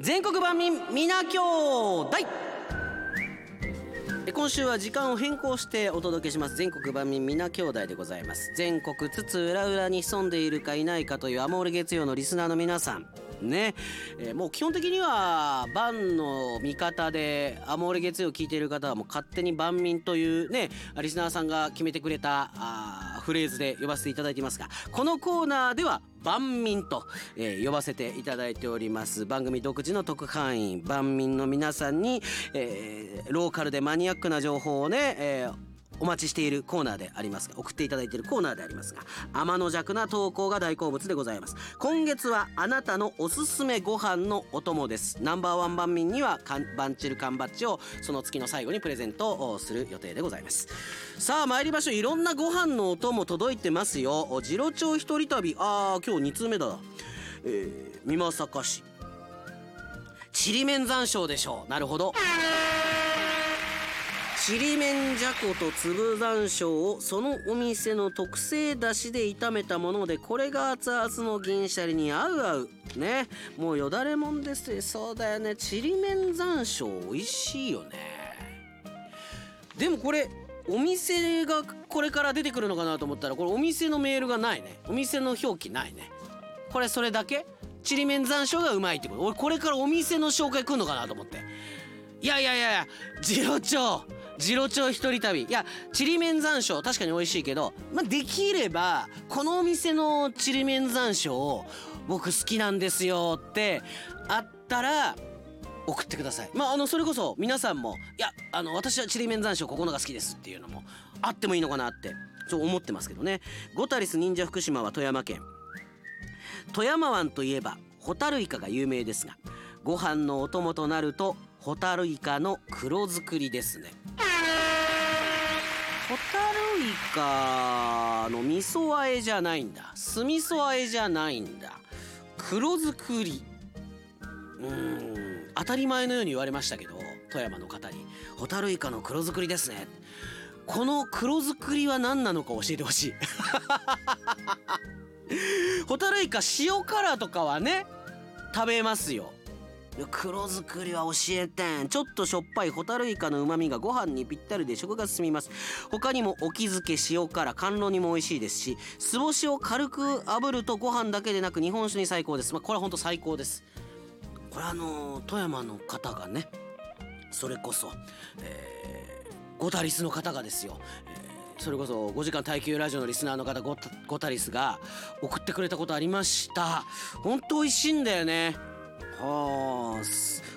全国万民皆兄弟。今週は時間を変更してお届けします。全国万民皆兄弟でございます。全国津々浦々に潜んでいるかいないかというアモール月曜のリスナーの皆さん。ね、えー、もう基本的には万の味方でアモール月曜を聞いている方はもう勝手に万民というねリスナーさんが決めてくれたあフレーズで呼ばせていただいてますがこのコーナーでは万民と、えー、呼ばせていただいております。番組独自の特派員万民の皆さんに、えー、ローカルでマニアックな情報をね、えーお待ちしているコーナーでありますが送っていただいているコーナーでありますが天の弱な投稿が大好物でございます。今月はあなたのおすすめご飯のお供です。ナンバーワン番民にはバンチル缶バッジをその月の最後にプレゼントをする予定でございます。さあ参りましょう。いろんなご飯のお供届いてますよ。次郎長一人旅。あー今日2通目だえー、美作市ちりめん山椒でしょう。なるほど。ちりめんじゃこと粒山椒をそのお店の特製だしで炒めたものでこれが熱々の銀シャリに合う合う。ね。もうよだれもんですそうだよね。ちりめん山椒美味しいよね。でもこれお店がこれから出てくるのかなと思ったらこれお店のメールがないね。お店の表記ないね。これそれだけ？ちりめん山椒がうまいってこと？俺これからお店の紹介来んのかなと思って。いやいやいやいや次郎長。次郎長一人旅。いやちりめん山椒確かに美味しいけど、まあ、できればこのお店のちりめん山椒僕好きなんですよってあったら送ってください。まああのそれこそ皆さんもいやあの私はちりめん山椒ここのが好きですっていうのもあってもいいのかなってそう思ってますけどね。ゴタリス忍者福島は富山県。富山湾といえばホタルイカが有名ですがご飯のお供となるとホタルイカの黒作りですね。ホタルイカの味噌和えじゃないんだ。酢味噌和えじゃないんだ。黒作り。うん。当たり前のように言われましたけど富山の方に「ホタルイカの黒作りですね」この黒作りは何なのか教えてほしい。ホタルイカ塩辛とかはね食べますよ。黒作りは教えてん。ちょっとしょっぱいホタルイカの旨味がご飯にぴったりで食が進みます。他にも沖漬け塩辛甘露煮も美味しいですし酢干しを軽く炙るとご飯だけでなく日本酒に最高です。まあこれはほんと最高です。これあの富山の方がねそれこそ、えー、ゴタリスの方がですよ、えー、それこそ5時間耐久ラジオのリスナーの方ゴタリスが送ってくれたことありました。ほんと美味しいんだよね。はあ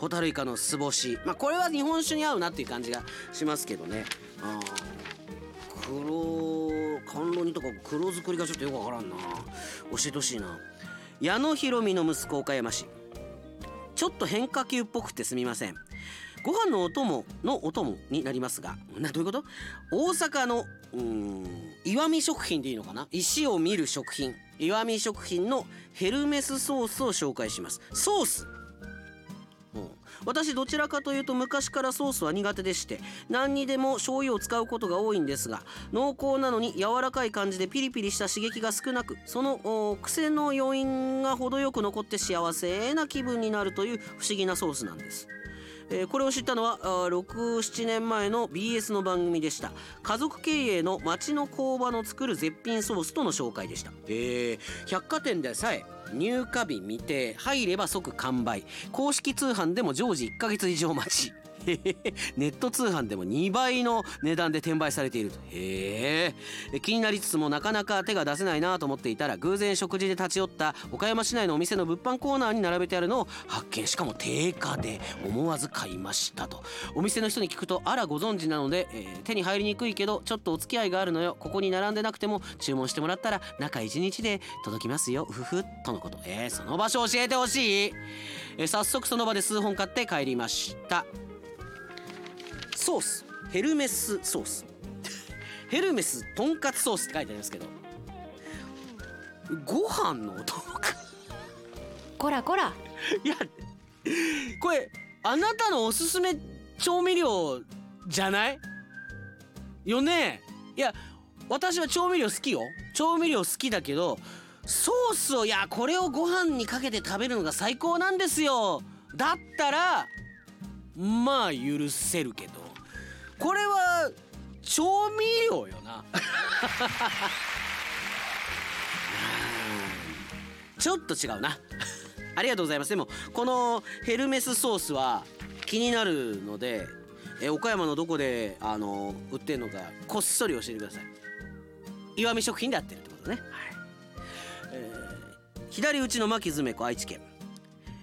ホタルイカの酢干し。まあこれは日本酒に合うなっていう感じがしますけどね。あ黒甘露煮とか黒作りがちょっとよくわからんな。教えてほしいな。矢野博美の息子岡山市。ちょっと変化球っぽくてすみません。ご飯のお供のお供になりますがなどういうこと？大阪のうん石見食品でいいのかな？石を見る食品。石見食品のヘルメスソースを紹介します。ソース。私どちらかというと昔からソースは苦手でして何にでも醤油を使うことが多いんですが濃厚なのに柔らかい感じでピリピリした刺激が少なくその癖の余韻が程よく残って幸せな気分になるという不思議なソースなんです。えー、これを知ったのは67年前の BS の番組でした。家族経営の町の工場の作る絶品ソースとの紹介でした、えー、百貨店でさえ入荷日未定入れば即完売。公式通販でも常時1ヶ月以上待ち。ネット通販でも2倍の値段で転売されていると。へえ気になりつつもなかなか手が出せないなと思っていたら偶然食事で立ち寄った岡山市内のお店の物販コーナーに並べてあるのを発見。しかも定価で思わず買いましたと。お店の人に聞くとあらご存知なので、えー、手に入りにくいけどちょっとお付き合いがあるのよ。ここに並んでなくても注文してもらったら中1日で届きますよ。ふふとのこと。えー、その場所教えてほしい、えー、早速その場で数本買って帰りました。ソース。ヘルメスソース。ヘルメスとんかつソースって書いてありますけど。ご飯のお供か。こらこらいやこれあなたのおすすめ調味料じゃない？よね？いや私は調味料好きよ。調味料好きだけどソースをいやこれをご飯にかけて食べるのが最高なんですよ。だったらまあ許せるけどこれは調味料よな。ちょっと違うな。ありがとうございます。でもこのヘルメスソースは気になるのでえ岡山のどこであの売ってるのかこっそり教えてください。岩見食品でやってるってことね、はい。えー、左打ちの牧詰子愛知県。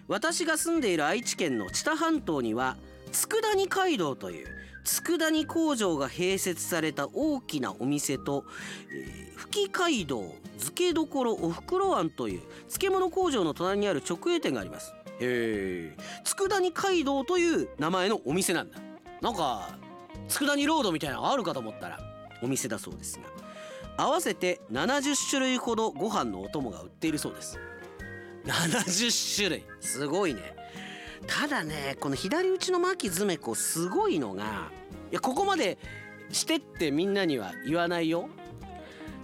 私が住んでいる愛知県の知多半島には佃煮街道という佃煮工場が併設された大きなお店と、えー、吹街道漬けどころおふくろ庵という漬物工場の隣にある直営店があります。へえ佃煮街道という名前のお店なんだ。なんか佃煮ロードみたいなのあるかと思ったらお店だそうですが合わせて70種類ほどご飯のお供が売っているそうです。70種類。すごいねただねこの左打ちの牧詰子すごいのがいやここまでしてってみんなには言わないよ。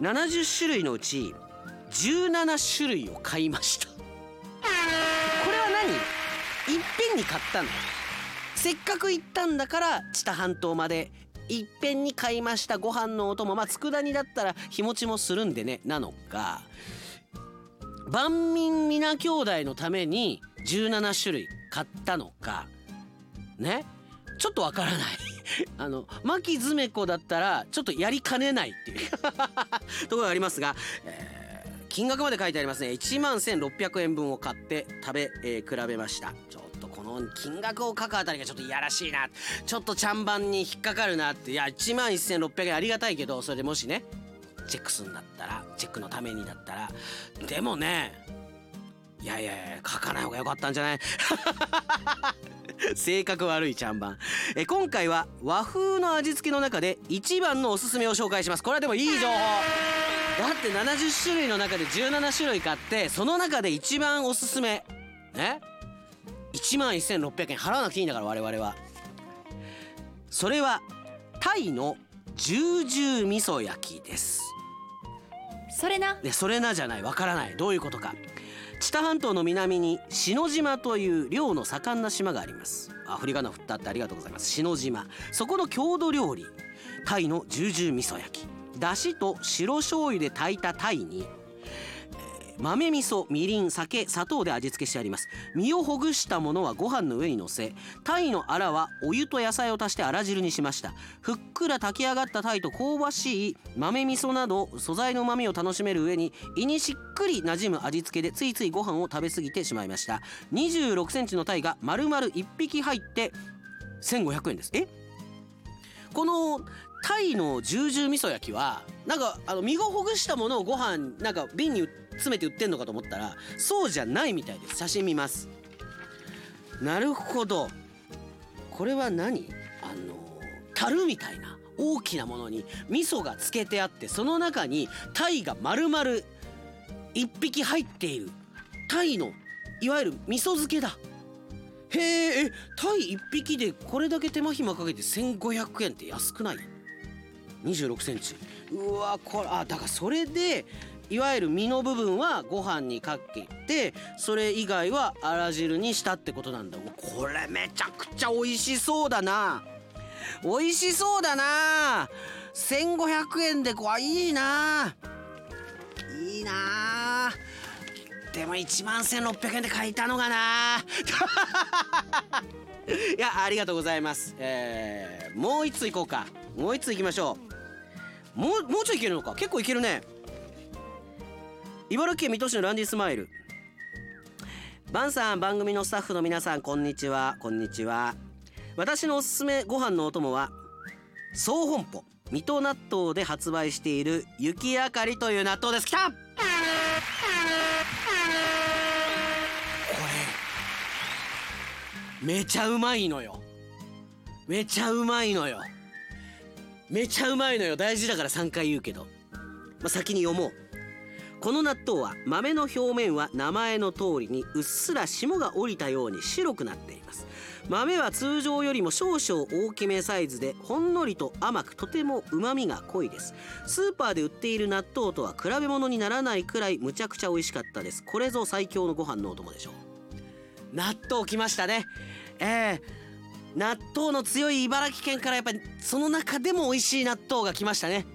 70種類のうち17種類を買いました。これは何？いっぺんに買ったの。せっかく行ったんだから知多半島までいっぺんに買いました。ご飯のお供まあ佃煮だったら日持ちもするんでねなのか。万民皆兄弟のために17種類買ったのかね？ちょっとわからない。あの牧詰子だったらちょっとやりかねないっていう。ところがありますが、えー、金額まで書いてありますね。1万1600円分を買って食べ、えー、比べました。ちょっとこの金額を書くあたりがちょっといやらしいな。ちょっとちゃんばんに引っかかるなって。いや1万1600円ありがたいけどそれでもしねチェックするんだったらチェックのためにだったら。でもねいやいやいや書かない方が良かったんじゃない？性格悪いちゃんばんえ今回は和風の味付けの中で一番のおすすめを紹介します。これはでもいい情報。だって70種類の中で17種類買ってその中で一番おすすめ。ね？1万1600円。払わなくていいんだから我々は。それはタイの重々味噌焼きです。それな。でそれなじゃない。わからない。どういうことか知多半島の南に篠島という漁の盛んな島があります。あ振り仮名振ったってありがとうございます。篠島。そこの郷土料理。タイの重々味噌焼き。だしと白醤油で炊いたタイに豆味噌みりん酒砂糖で味付けしてあります。身をほぐしたものはご飯の上にのせタイのアラはお湯と野菜を足してあら汁にしました。ふっくら炊き上がったタイと香ばしい豆味噌など素材の旨味を楽しめる上に胃にしっくり馴染む味付けでついついご飯を食べ過ぎてしまいました。2 6センチのタイが丸々1匹入って1500円です。え？このタイの重々味噌焼きはなんかあの身をほぐしたものをご飯なんか瓶に詰めて売ってんのかと思ったらそうじゃないみたいです。写真見ます。なるほど。これは何？あの樽みたいな大きなものに味噌がつけてあってその中にタイが丸々1匹入っているタイのいわゆる味噌漬けだ。へえタイ1匹でこれだけ手間暇かけて1500円って安くない？2 6センチ。うわこれあだからそれでいわゆる身の部分はご飯にかけてそれ以外はあら汁にしたってことなんだ。これめちゃくちゃ美味しそうだな。美味しそうだな。1500円でこいいな。いいな。でも1万1600円で買いたのかな。いやありがとうございます。えー、もう一ついこうか。もう一ついきましょう。もうもうちょいいけるのか。結構いけるね。茨城県水戸市のランディスマイル。バンさん番組のスタッフの皆さんこんにちは。こんにちは。私のおすすめご飯のお供は総本舗水戸納豆で発売している雪あかりという納豆です。きた！これめちゃうまいのよ。めちゃうまいのよ。めちゃうまいのよ。大事だから3回言うけど、まあ、先に読もう。この納豆は豆の表面は名前の通りにうっすら霜が降りたように白くなっています。豆は通常よりも少々大きめサイズでほんのりと甘くとても旨味が濃いです。スーパーで売っている納豆とは比べ物にならないくらいむちゃくちゃ美味しかったです。これぞ最強のご飯のお供でしょう。納豆きましたね。えー、納豆の強い茨城県からやっぱりその中でも美味しい納豆が来ましたね。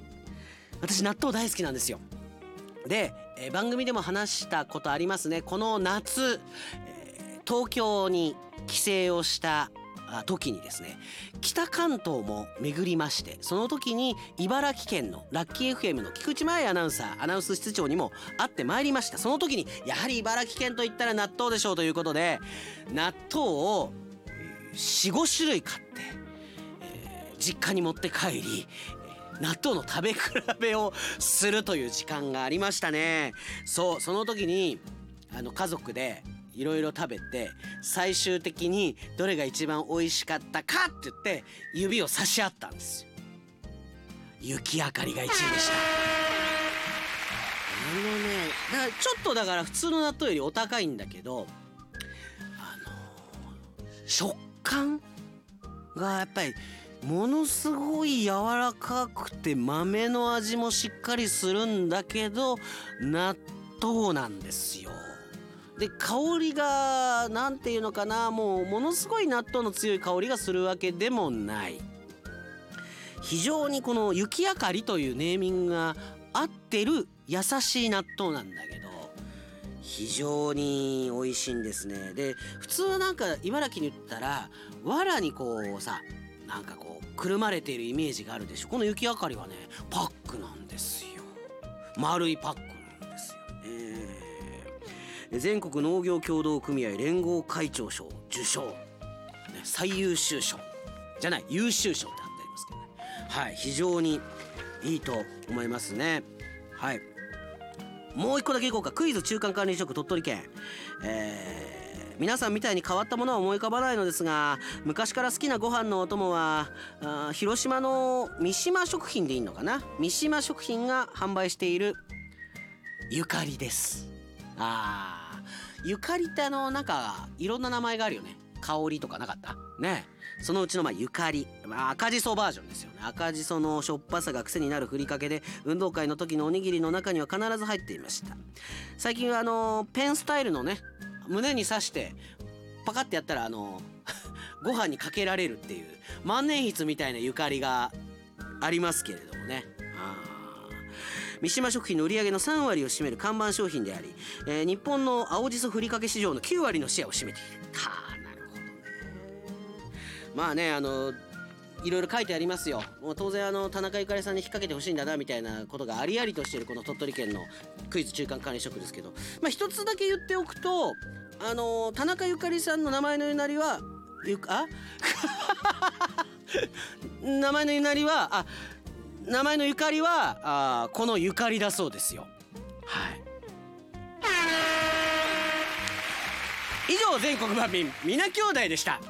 私納豆大好きなんですよ。で、え、番組でも話したことありますね。この夏、え、東京に帰省をした時にですね北関東も巡りましてその時に茨城県のラッキー FM の菊池真アナウンサーアナウンス室長にも会ってまいりました。その時にやはり茨城県といったら納豆でしょうということで納豆を45種類買って、えー、実家に持って帰り納豆の食べ比べをするという時間がありましたね。そうその時にあの家族でいろいろ食べて最終的にどれが一番美味しかったかって言って指を差し合ったんですよ。雪明かりが1位でした。あのねだからちょっとだから普通の納豆よりお高いんだけどあの、食感がやっぱりものすごい柔らかくて豆の味もしっかりするんだけど納豆なんですよ。で香りが何て言うのかなもうものすごい納豆の強い香りがするわけでもない非常にこの雪明かりというネーミングが合ってる優しい納豆なんだけど非常に美味しいんですねで普通はなんか茨城に言ったら藁にこうさなんかこうくるまれているイメージがあるでしょ。この雪明かりはねパックなんですよ。丸いパックなんですよ。ね全国農業協同組合連合会長賞受賞、ね、最優秀賞じゃない優秀賞ってあってありますけどね。はい非常にいいと思いますね。はい。もう一個だけいこうか。クイズ中間管理職鳥取県。えー。皆さんみたいに変わったものは思い浮かばないのですが昔から好きなご飯のお供はあ広島の三島食品でいいのかな？三島食品が販売しているゆかりです。あーゆかりってあのなんかいろんな名前があるよね。香りとかなかった？ね。そのうちのまあゆかり、まあ、赤じそバージョンですよね。赤じそのしょっぱさが癖になるふりかけで運動会の時のおにぎりの中には必ず入っていました。最近はあのペンスタイルのね胸に刺してパカってやったらあの ご飯にかけられるっていう万年筆みたいなゆかりがありますけれどもね。三島食品の売り上げの3割を占める看板商品であり、えー、日本の青じそふりかけ市場の9割のシェアを占めている。はあなるほどね。まあねあのいろいろ書いてありますよ。もう当然あの田中ゆかりさんに引っ掛けてほしいんだなみたいなことがありありとしているこの鳥取県のクイズ中間管理職ですけど。まあ一つだけ言っておくとあの田中ゆかりさんの名前のゆなりはゆあ？名前のゆなりはあ名前のゆかりはあこのゆかりだそうですよ。はい。以上全国版民皆兄弟でした。